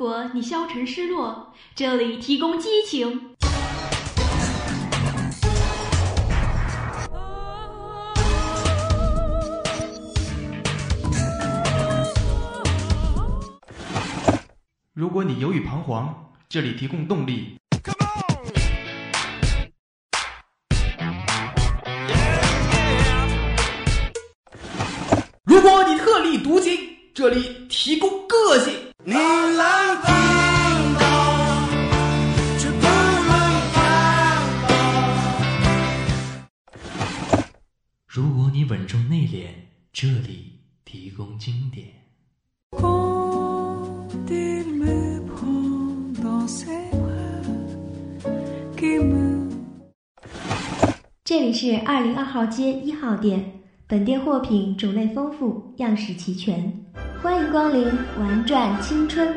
如果你消沉失落，这里提供激情。如果你犹豫彷徨，这里提供动力。如果你特立独行，这里提供个性。号街一号店，本店货品种类丰富，样式齐全，欢迎光临，玩转青春。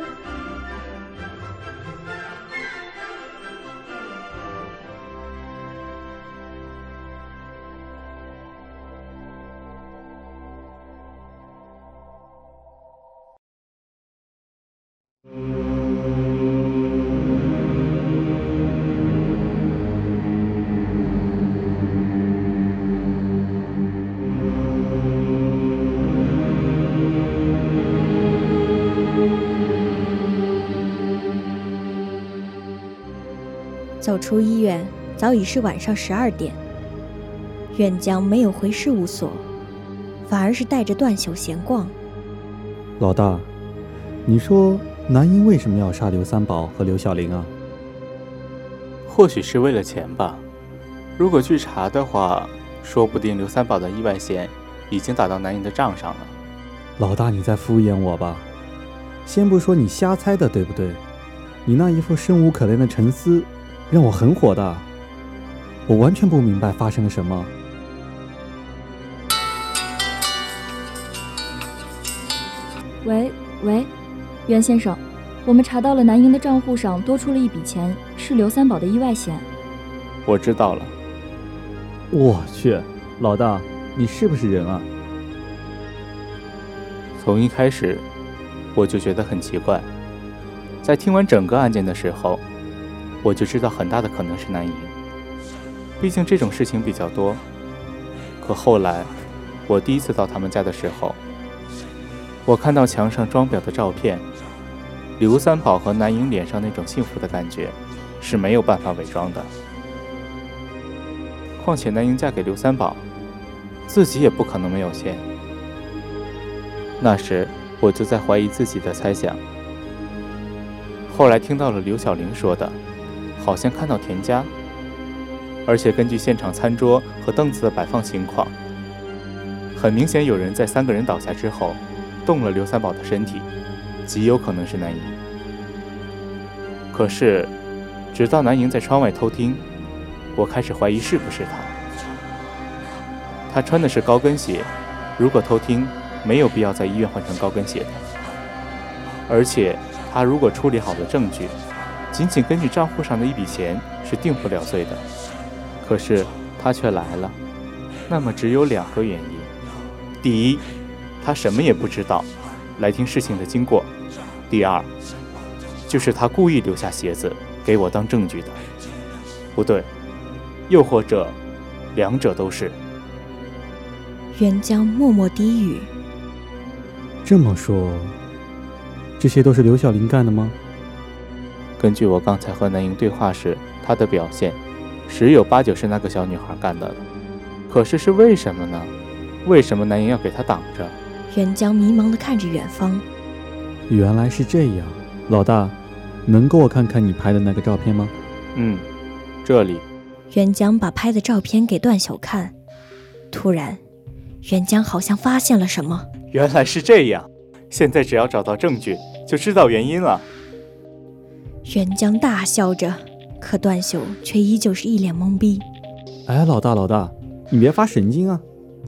走出医院，早已是晚上十二点。远江没有回事务所，反而是带着段秀闲逛。老大，你说南英为什么要杀刘三宝和刘小玲啊？或许是为了钱吧。如果去查的话，说不定刘三宝的意外险已经打到南英的账上了。老大，你在敷衍我吧？先不说你瞎猜的对不对，你那一副生无可恋的沉思。让我很火的，我完全不明白发生了什么。喂喂，袁先生，我们查到了南英的账户上多出了一笔钱，是刘三宝的意外险。我知道了。我去，老大，你是不是人啊？从一开始我就觉得很奇怪，在听完整个案件的时候。我就知道很大的可能是南营，毕竟这种事情比较多。可后来，我第一次到他们家的时候，我看到墙上装裱的照片，刘三宝和南营脸上那种幸福的感觉是没有办法伪装的。况且南营嫁给刘三宝，自己也不可能没有钱。那时我就在怀疑自己的猜想。后来听到了刘小玲说的。好像看到田家，而且根据现场餐桌和凳子的摆放情况，很明显有人在三个人倒下之后动了刘三宝的身体，极有可能是南营。可是，直到南营在窗外偷听，我开始怀疑是不是他。他穿的是高跟鞋，如果偷听，没有必要在医院换成高跟鞋的。而且，他如果处理好了证据。仅仅根据账户上的一笔钱是定不了罪的，可是他却来了，那么只有两个原因：第一，他什么也不知道，来听事情的经过；第二，就是他故意留下鞋子给我当证据的。不对，又或者两者都是。袁江默默低语：“这么说，这些都是刘小玲干的吗？”根据我刚才和南英对话时，她的表现，十有八九是那个小女孩干的了。可是是为什么呢？为什么南英要给她挡着？袁江迷茫地看着远方。原来是这样，老大，能给我看看你拍的那个照片吗？嗯，这里。袁江把拍的照片给段晓看。突然，袁江好像发现了什么。原来是这样，现在只要找到证据，就知道原因了。袁江大笑着，可段秀却依旧是一脸懵逼。哎，老大老大，你别发神经啊！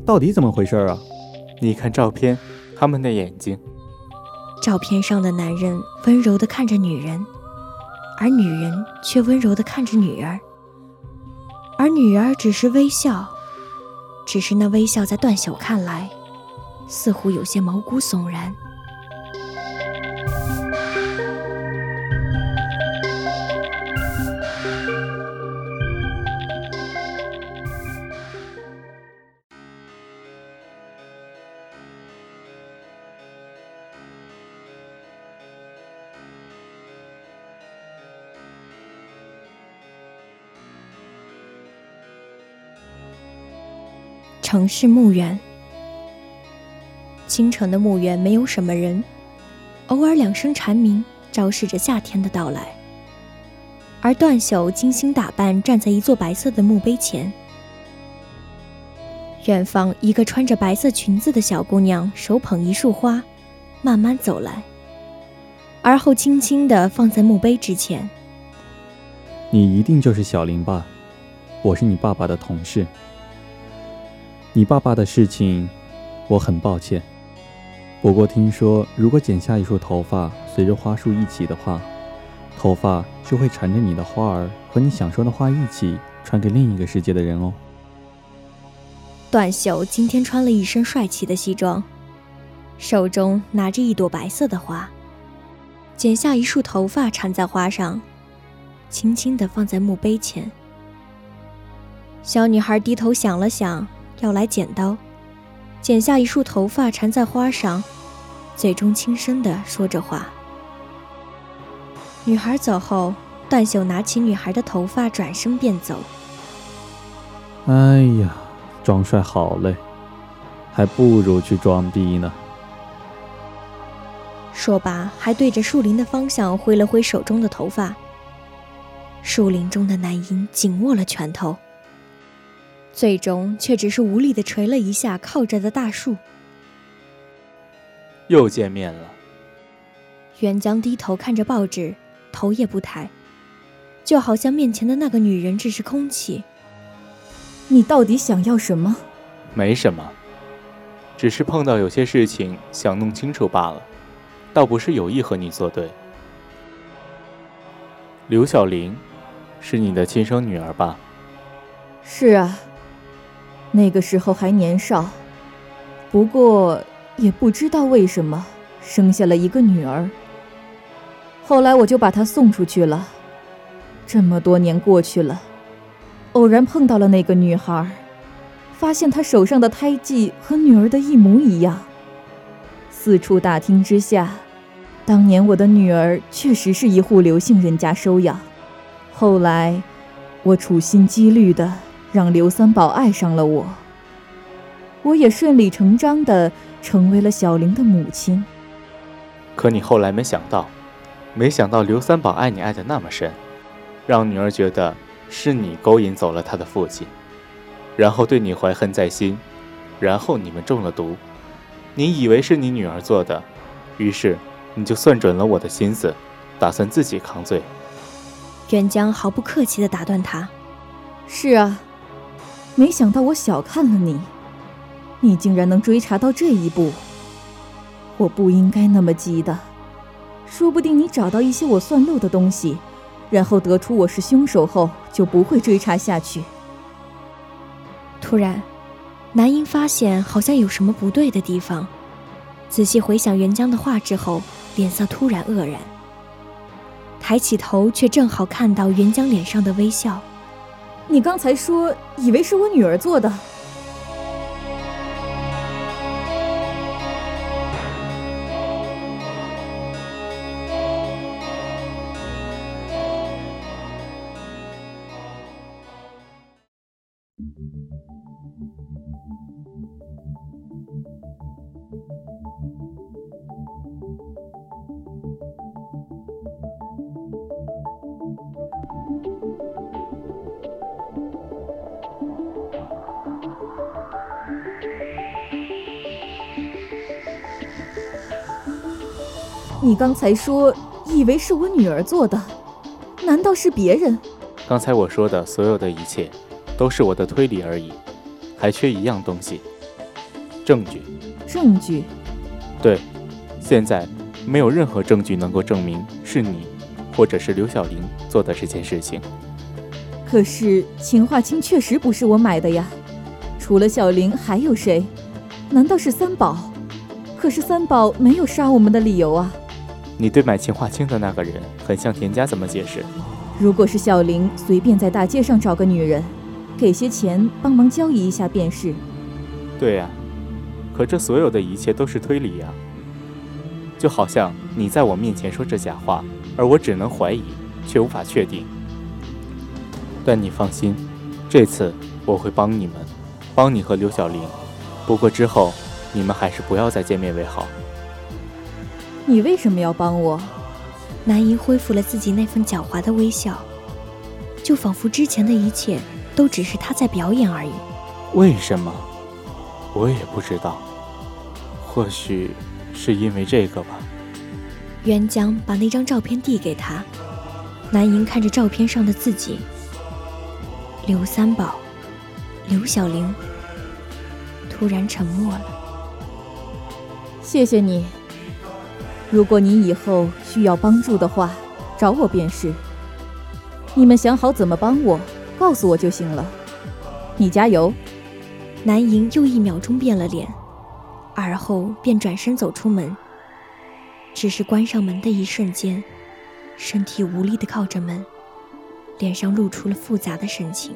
到底怎么回事啊？你看照片，他们的眼睛。照片上的男人温柔地看着女人，而女人却温柔地看着女儿，而女儿只是微笑，只是那微笑在段秀看来，似乎有些毛骨悚然。城市墓园。清晨的墓园没有什么人，偶尔两声蝉鸣昭示着夏天的到来。而段秀精心打扮，站在一座白色的墓碑前。远方，一个穿着白色裙子的小姑娘手捧一束花，慢慢走来，而后轻轻地放在墓碑之前。你一定就是小林吧？我是你爸爸的同事。你爸爸的事情，我很抱歉。不过听说，如果剪下一束头发，随着花束一起的话，头发就会缠着你的花儿和你想说的话一起传给另一个世界的人哦。段秀今天穿了一身帅气的西装，手中拿着一朵白色的花，剪下一束头发缠在花上，轻轻地放在墓碑前。小女孩低头想了想，要来剪刀，剪下一束头发缠在花上，嘴中轻声地说着话。女孩走后，段秀拿起女孩的头发，转身便走。哎呀，装帅好累，还不如去装逼呢。说罢，还对着树林的方向挥了挥手中的头发。树林中的男婴紧握了拳头。最终却只是无力的捶了一下靠着的大树。又见面了。袁江低头看着报纸，头也不抬，就好像面前的那个女人只是空气。你到底想要什么？没什么，只是碰到有些事情想弄清楚罢了，倒不是有意和你作对。刘小玲，是你的亲生女儿吧？是啊。那个时候还年少，不过也不知道为什么生下了一个女儿。后来我就把她送出去了。这么多年过去了，偶然碰到了那个女孩，发现她手上的胎记和女儿的一模一样。四处打听之下，当年我的女儿确实是一户刘姓人家收养。后来，我处心积虑的。让刘三宝爱上了我，我也顺理成章的成为了小玲的母亲。可你后来没想到，没想到刘三宝爱你爱的那么深，让女儿觉得是你勾引走了她的父亲，然后对你怀恨在心，然后你们中了毒，你以为是你女儿做的，于是你就算准了我的心思，打算自己扛罪。袁江毫不客气地打断他：“是啊。”没想到我小看了你，你竟然能追查到这一步。我不应该那么急的，说不定你找到一些我算漏的东西，然后得出我是凶手后，就不会追查下去。突然，南英发现好像有什么不对的地方，仔细回想袁江的话之后，脸色突然愕然，抬起头却正好看到袁江脸上的微笑。你刚才说以为是我女儿做的。你刚才说以为是我女儿做的，难道是别人？刚才我说的所有的一切，都是我的推理而已，还缺一样东西——证据。证据？对，现在没有任何证据能够证明是你，或者是刘小玲做的这件事情。可是秦化清确实不是我买的呀，除了小玲还有谁？难道是三宝？可是三宝没有杀我们的理由啊。你对买氰化清的那个人很像田家，怎么解释？如果是小玲随便在大街上找个女人，给些钱帮忙交易一下便是。对呀，可这所有的一切都是推理呀。就好像你在我面前说着假话，而我只能怀疑，却无法确定。但你放心，这次我会帮你们。帮你和刘小玲，不过之后你们还是不要再见面为好。你为什么要帮我？南银恢复了自己那份狡猾的微笑，就仿佛之前的一切都只是他在表演而已。为什么？我也不知道。或许是因为这个吧。袁江把那张照片递给他，南莹看着照片上的自己，刘三宝、刘小玲，突然沉默了。谢谢你。如果你以后需要帮助的话，找我便是。你们想好怎么帮我，告诉我就行了。你加油。南莹又一秒钟变了脸，而后便转身走出门。只是关上门的一瞬间，身体无力地靠着门，脸上露出了复杂的神情。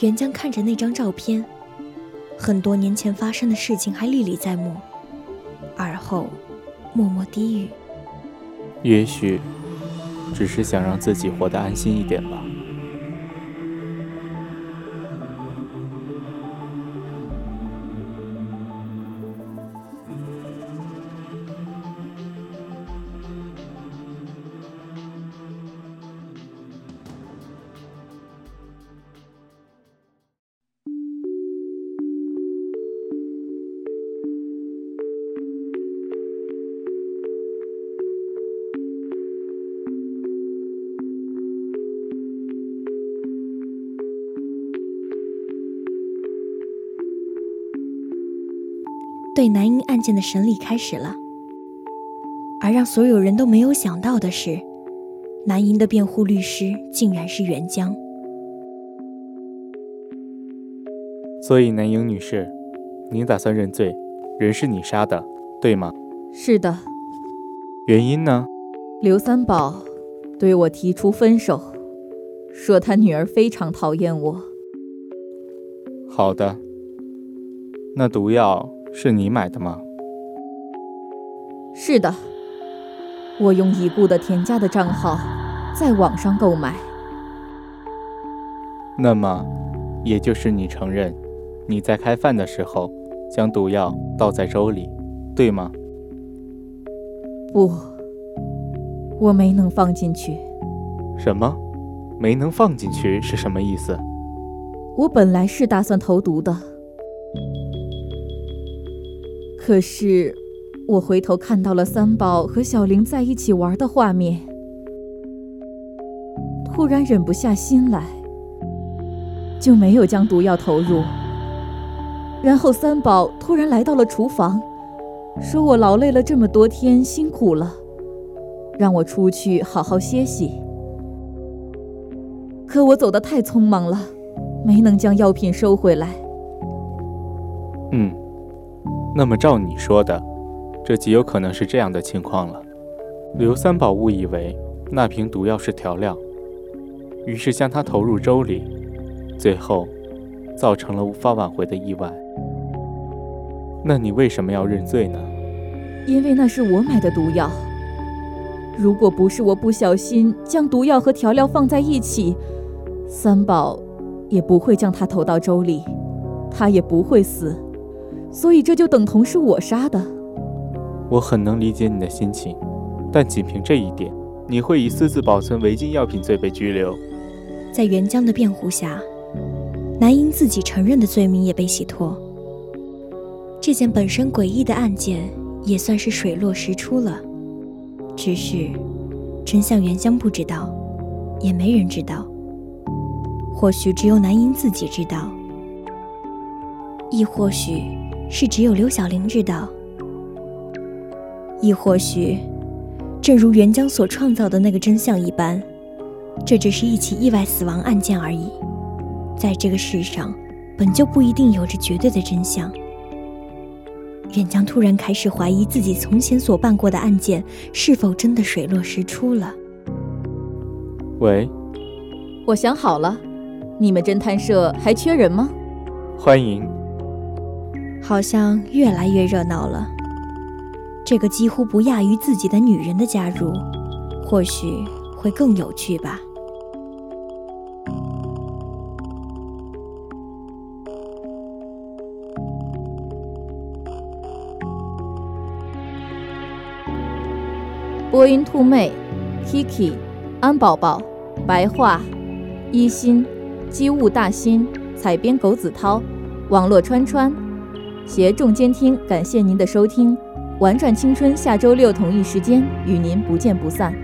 袁江看着那张照片，很多年前发生的事情还历历在目，而后。默默低语，也许只是想让自己活得安心一点吧。对南英案件的审理开始了，而让所有人都没有想到的是，南英的辩护律师竟然是袁江。所以，南英女士，您打算认罪，人是你杀的，对吗？是的。原因呢？刘三宝对我提出分手，说他女儿非常讨厌我。好的。那毒药。是你买的吗？是的，我用已故的田家的账号在网上购买。那么，也就是你承认你在开饭的时候将毒药倒在粥里，对吗？不，我没能放进去。什么？没能放进去是什么意思？我本来是打算投毒的。可是，我回头看到了三宝和小玲在一起玩的画面，突然忍不下心来，就没有将毒药投入。然后三宝突然来到了厨房，说我劳累了这么多天，辛苦了，让我出去好好歇息。可我走得太匆忙了，没能将药品收回来。嗯。那么照你说的，这极有可能是这样的情况了。刘三宝误以为那瓶毒药是调料，于是将它投入粥里，最后造成了无法挽回的意外。那你为什么要认罪呢？因为那是我买的毒药。如果不是我不小心将毒药和调料放在一起，三宝也不会将它投到粥里，他也不会死。所以这就等同是我杀的。我很能理解你的心情，但仅凭这一点，你会以私自保存违禁药品罪被拘留。在袁江的辩护下，南英自己承认的罪名也被洗脱。这件本身诡异的案件也算是水落石出了。只是，真相袁江不知道，也没人知道。或许只有南英自己知道，亦或许。是只有刘晓玲知道，亦或许，正如袁江所创造的那个真相一般，这只是一起意外死亡案件而已。在这个世上，本就不一定有着绝对的真相。袁江突然开始怀疑自己从前所办过的案件是否真的水落石出了。喂，我想好了，你们侦探社还缺人吗？欢迎。好像越来越热闹了，这个几乎不亚于自己的女人的加入，或许会更有趣吧。波音兔妹，Kiki 安宝宝，白话，一心，机务大新，采编苟子涛，网络川川。携众监听，感谢您的收听，《玩转青春》下周六同一时间与您不见不散。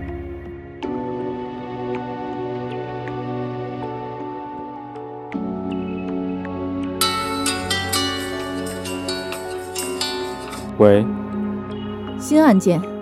喂，新案件。